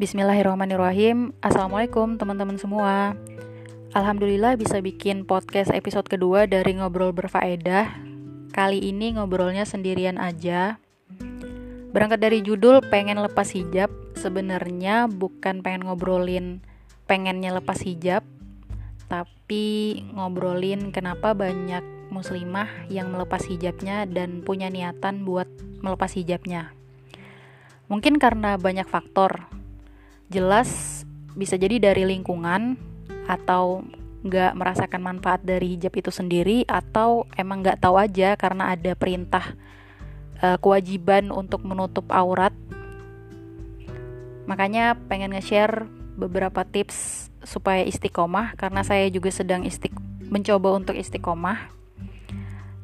Bismillahirrahmanirrahim. Assalamualaikum teman-teman semua. Alhamdulillah bisa bikin podcast episode kedua dari Ngobrol Berfaedah. Kali ini ngobrolnya sendirian aja. Berangkat dari judul pengen lepas hijab. Sebenarnya bukan pengen ngobrolin pengennya lepas hijab Tapi ngobrolin kenapa banyak muslimah yang melepas hijabnya Dan punya niatan buat melepas hijabnya. Mungkin karena banyak faktor. Jelas bisa jadi dari lingkungan atau nggak merasakan manfaat dari hijab itu sendiri atau emang nggak tahu aja karena ada perintah uh, kewajiban untuk menutup aurat. Makanya pengen nge-share beberapa tips supaya istiqomah karena saya juga sedang istik mencoba untuk istiqomah.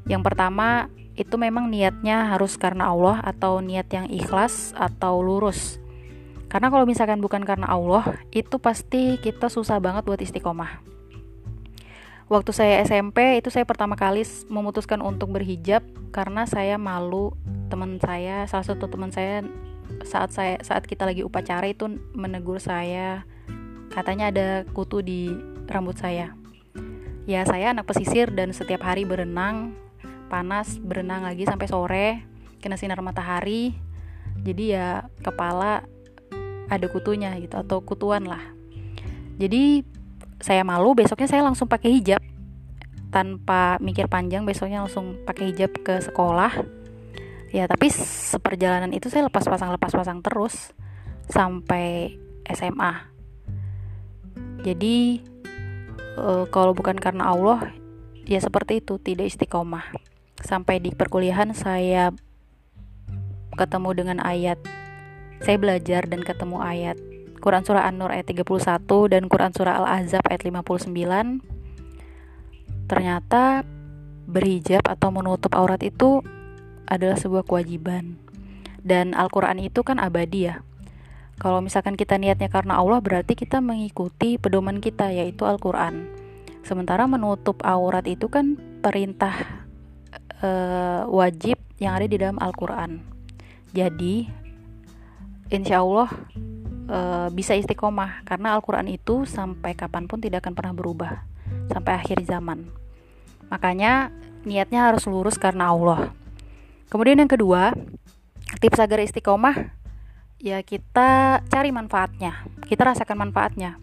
Yang pertama, itu memang niatnya harus karena Allah atau niat yang ikhlas atau lurus. Karena kalau misalkan bukan karena Allah, itu pasti kita susah banget buat istiqomah. Waktu saya SMP itu saya pertama kali memutuskan untuk berhijab karena saya malu teman saya, salah satu teman saya saat saya saat kita lagi upacara itu menegur saya katanya ada kutu di rambut saya. Ya, saya anak pesisir dan setiap hari berenang panas berenang lagi sampai sore kena sinar matahari jadi ya kepala ada kutunya gitu atau kutuan lah. Jadi saya malu besoknya saya langsung pakai hijab. Tanpa mikir panjang besoknya langsung pakai hijab ke sekolah. Ya tapi seperjalanan itu saya lepas pasang lepas pasang terus sampai SMA jadi e, kalau bukan karena Allah ya seperti itu tidak istiqomah. Sampai di perkuliahan saya ketemu dengan ayat saya belajar dan ketemu ayat Quran Surah An-Nur ayat 31 dan Quran Surah Al-Ahzab ayat 59 ternyata berhijab atau menutup aurat itu adalah sebuah kewajiban. Dan Al-Quran itu kan abadi ya. Kalau misalkan kita niatnya karena Allah berarti kita mengikuti pedoman kita yaitu Al-Quran. Sementara menutup aurat itu kan perintah uh, wajib yang ada di dalam Al-Quran. Jadi, insya Allah uh, bisa istiqomah. Karena Al-Quran itu sampai kapan pun tidak akan pernah berubah. Sampai akhir zaman. Makanya niatnya harus lurus karena Allah. Kemudian yang kedua, tips agar istiqomah ya kita cari manfaatnya, kita rasakan manfaatnya.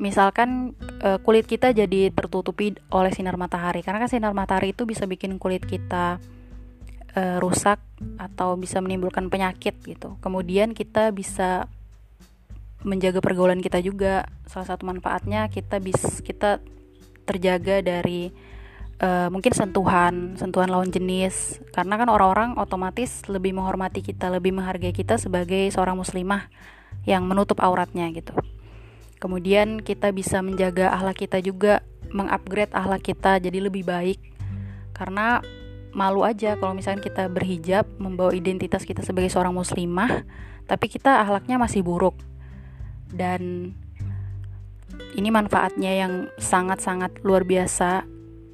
Misalkan e, kulit kita jadi tertutupi oleh sinar matahari. Karena kan sinar matahari itu bisa bikin kulit kita e, rusak atau bisa menimbulkan penyakit gitu. Kemudian kita bisa menjaga pergaulan kita juga. Salah satu manfaatnya kita bisa kita terjaga dari e, mungkin sentuhan sentuhan lawan jenis. Karena kan orang-orang otomatis lebih menghormati kita lebih menghargai kita sebagai seorang muslimah yang menutup auratnya gitu. Kemudian kita bisa menjaga akhlak kita juga, mengupgrade akhlak kita jadi lebih baik. Karena malu aja kalau misalnya kita berhijab, membawa identitas kita sebagai seorang muslimah, tapi kita akhlaknya masih buruk. Dan ini manfaatnya yang sangat-sangat luar biasa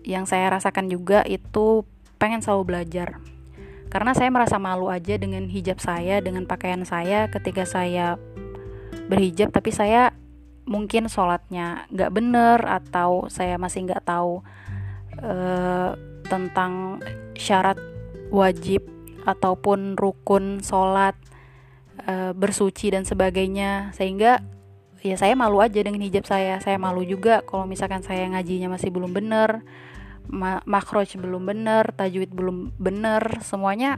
yang saya rasakan juga itu pengen selalu belajar. Karena saya merasa malu aja dengan hijab saya, dengan pakaian saya ketika saya berhijab tapi saya mungkin sholatnya nggak bener atau saya masih nggak tahu uh, tentang syarat wajib ataupun rukun sholat uh, bersuci dan sebagainya. Sehingga ya saya malu aja dengan hijab saya. Saya malu juga kalau misalkan saya ngajinya masih belum bener ma makroj belum bener tajwid belum bener semuanya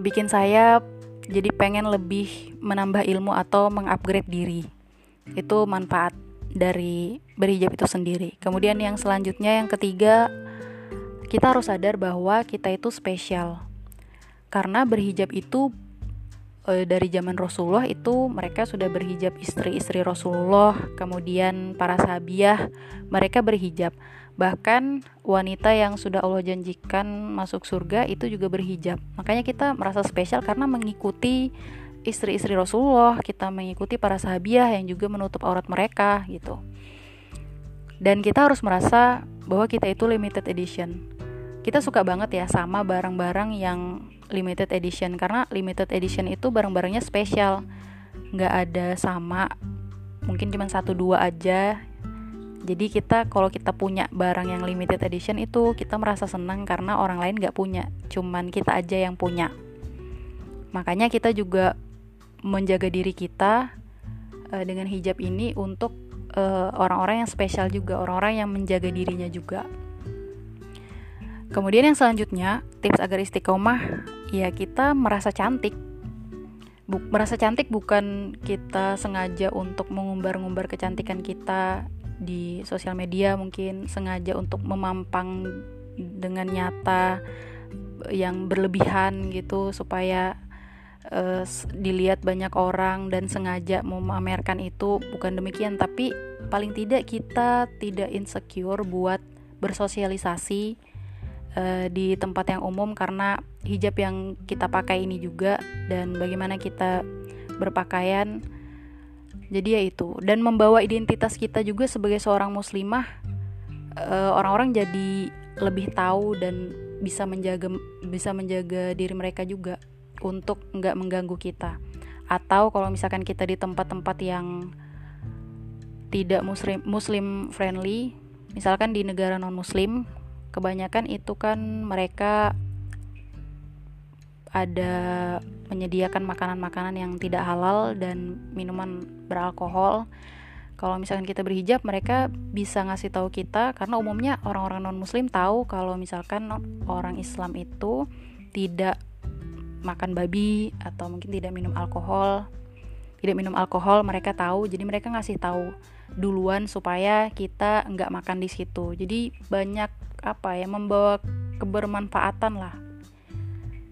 bikin saya jadi pengen lebih menambah ilmu atau mengupgrade diri. Itu manfaat dari berhijab itu sendiri. Kemudian yang selanjutnya yang ketiga kita harus sadar bahwa kita itu spesial. Karena berhijab itu e, dari zaman Rasulullah itu mereka sudah berhijab istri-istri Rasulullah kemudian para sahabiah mereka berhijab. Bahkan wanita yang sudah Allah janjikan masuk surga itu juga berhijab. Makanya kita merasa spesial karena mengikuti istri-istri Rasulullah kita mengikuti para sahabiah yang juga menutup aurat mereka gitu. Dan kita harus merasa bahwa kita itu limited edition. Kita suka banget ya sama barang-barang yang limited edition karena limited edition itu barang-barangnya spesial. Nggak ada sama mungkin cuma satu dua aja. Jadi kita kalau kita punya barang yang limited edition itu kita merasa senang karena orang lain nggak punya. Cuman kita aja yang punya. Makanya kita juga menjaga diri kita uh, dengan hijab ini untuk eh, orang-orang uh, yang spesial juga orang-orang yang menjaga dirinya juga. Kemudian yang selanjutnya tips agar istiqomah ya kita merasa cantik. Buk, merasa cantik bukan kita sengaja untuk mengumbar-ngumbar kecantikan kita di sosial media mungkin sengaja untuk memampang dengan nyata yang berlebihan gitu supaya uh, dilihat banyak orang dan sengaja memamerkan itu bukan demikian. Tapi paling tidak kita tidak insecure buat bersosialisasi uh, di tempat yang umum karena hijab yang kita pakai ini juga dan bagaimana kita berpakaian. Jadi ya itu. Dan membawa identitas kita juga sebagai seorang muslimah uh, orang-orang jadi lebih tahu dan bisa menjaga bisa menjaga diri mereka juga untuk nggak mengganggu kita atau kalau misalkan kita di tempat-tempat yang tidak muslim muslim friendly misalkan di negara non muslim kebanyakan itu kan mereka ada menyediakan makanan-makanan yang tidak halal dan minuman beralkohol. Kalau misalkan kita berhijab, mereka bisa ngasih tahu kita karena umumnya orang-orang non-muslim tahu kalau misalkan orang Islam itu tidak makan babi atau mungkin tidak minum alkohol. Tidak minum alkohol, mereka tahu. Jadi mereka ngasih tahu duluan supaya kita nggak makan di situ. Jadi banyak apa ya membawa kebermanfaatan lah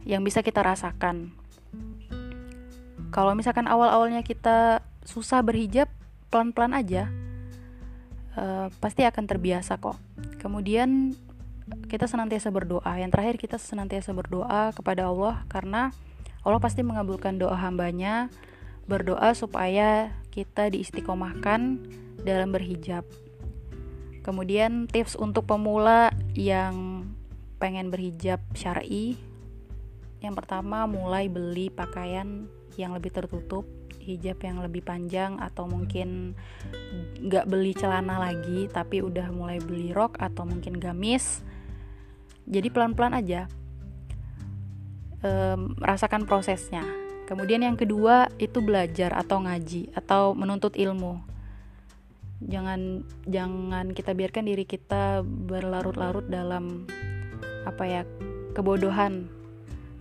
yang bisa kita rasakan. Kalau misalkan awal-awalnya kita susah berhijab, pelan-pelan aja, uh, pasti akan terbiasa kok. Kemudian kita senantiasa berdoa. Yang terakhir kita senantiasa berdoa kepada Allah karena Allah pasti mengabulkan doa hambanya. Berdoa supaya kita diistiqomahkan dalam berhijab. Kemudian tips untuk pemula yang pengen berhijab syar'i yang pertama mulai beli pakaian yang lebih tertutup hijab yang lebih panjang atau mungkin nggak beli celana lagi tapi udah mulai beli rok atau mungkin gamis jadi pelan-pelan aja. Um, rasakan prosesnya. Kemudian yang kedua itu belajar atau ngaji atau menuntut ilmu. Jangan jangan kita biarkan diri kita berlarut-larut dalam apa ya kebodohan.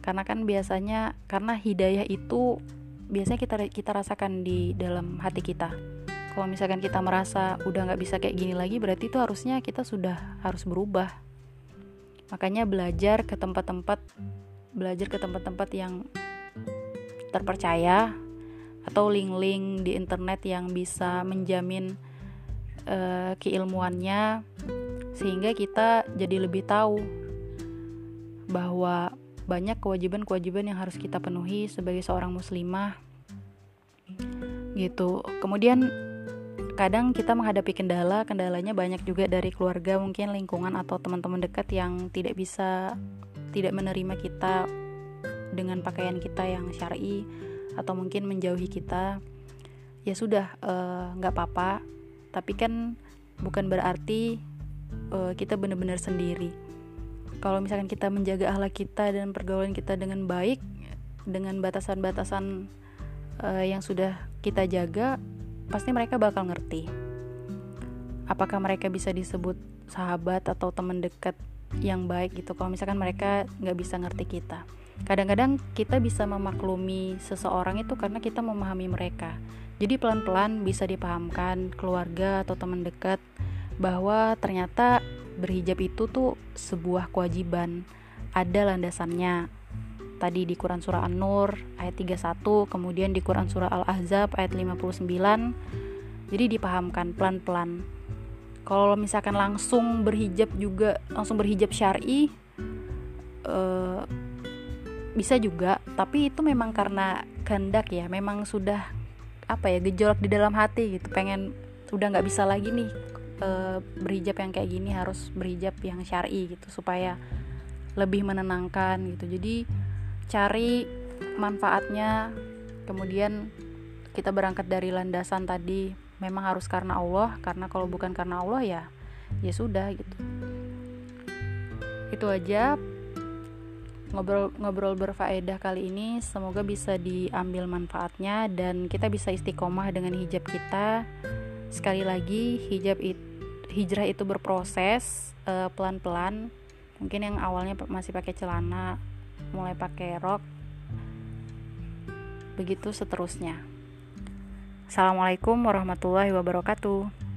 Karena kan biasanya karena hidayah itu biasanya kita kita rasakan di dalam hati kita. Kalau misalkan kita merasa udah nggak bisa kayak gini lagi berarti itu harusnya kita sudah harus berubah makanya belajar ke tempat-tempat belajar ke tempat-tempat yang terpercaya atau link-link di internet yang bisa menjamin uh, keilmuannya sehingga kita jadi lebih tahu bahwa banyak kewajiban-kewajiban yang harus kita penuhi sebagai seorang muslimah gitu. Kemudian kadang kita menghadapi kendala kendalanya banyak juga dari keluarga mungkin lingkungan atau teman-teman dekat yang tidak bisa tidak menerima kita dengan pakaian kita yang syari atau mungkin menjauhi kita. Ya sudah eh, nggak uh, apa-apa. Tapi kan bukan berarti uh, kita benar-benar sendiri. Kalau misalkan kita menjaga akhlak kita dan pergaulan kita dengan baik dengan batasan-batasan uh, yang sudah kita jaga pasti mereka bakal ngerti. Apakah mereka bisa disebut sahabat atau teman dekat yang baik gitu? Kalau misalkan mereka nggak bisa ngerti kita. Kadang-kadang kita bisa memaklumi seseorang itu karena kita memahami mereka. Jadi pelan-pelan bisa dipahamkan keluarga atau teman dekat bahwa ternyata berhijab itu tuh sebuah kewajiban ada landasannya tadi di Quran surah An-Nur ayat 31 kemudian di Quran surah Al-Ahzab ayat 59 jadi dipahamkan pelan-pelan. Kalau misalkan langsung berhijab juga langsung berhijab syari uh, bisa juga. Tapi itu memang karena kehendak ya memang sudah apa ya gejolak di dalam hati gitu. Pengen udah nggak bisa lagi nih uh, berhijab yang kayak gini harus berhijab yang syari gitu supaya lebih menenangkan gitu. Jadi cari manfaatnya kemudian kita berangkat dari landasan tadi memang harus karena Allah karena kalau bukan karena Allah ya ya sudah gitu. Itu aja. Ngobrol ngobrol berfaedah kali ini semoga bisa diambil manfaatnya dan kita bisa istiqomah dengan hijab kita. Sekali lagi hijab itu hijrah itu berproses uh, pelan-pelan. Mungkin yang awalnya masih pakai celana mulai pakai rok begitu seterusnya. Assalamualaikum warahmatullahi wabarakatuh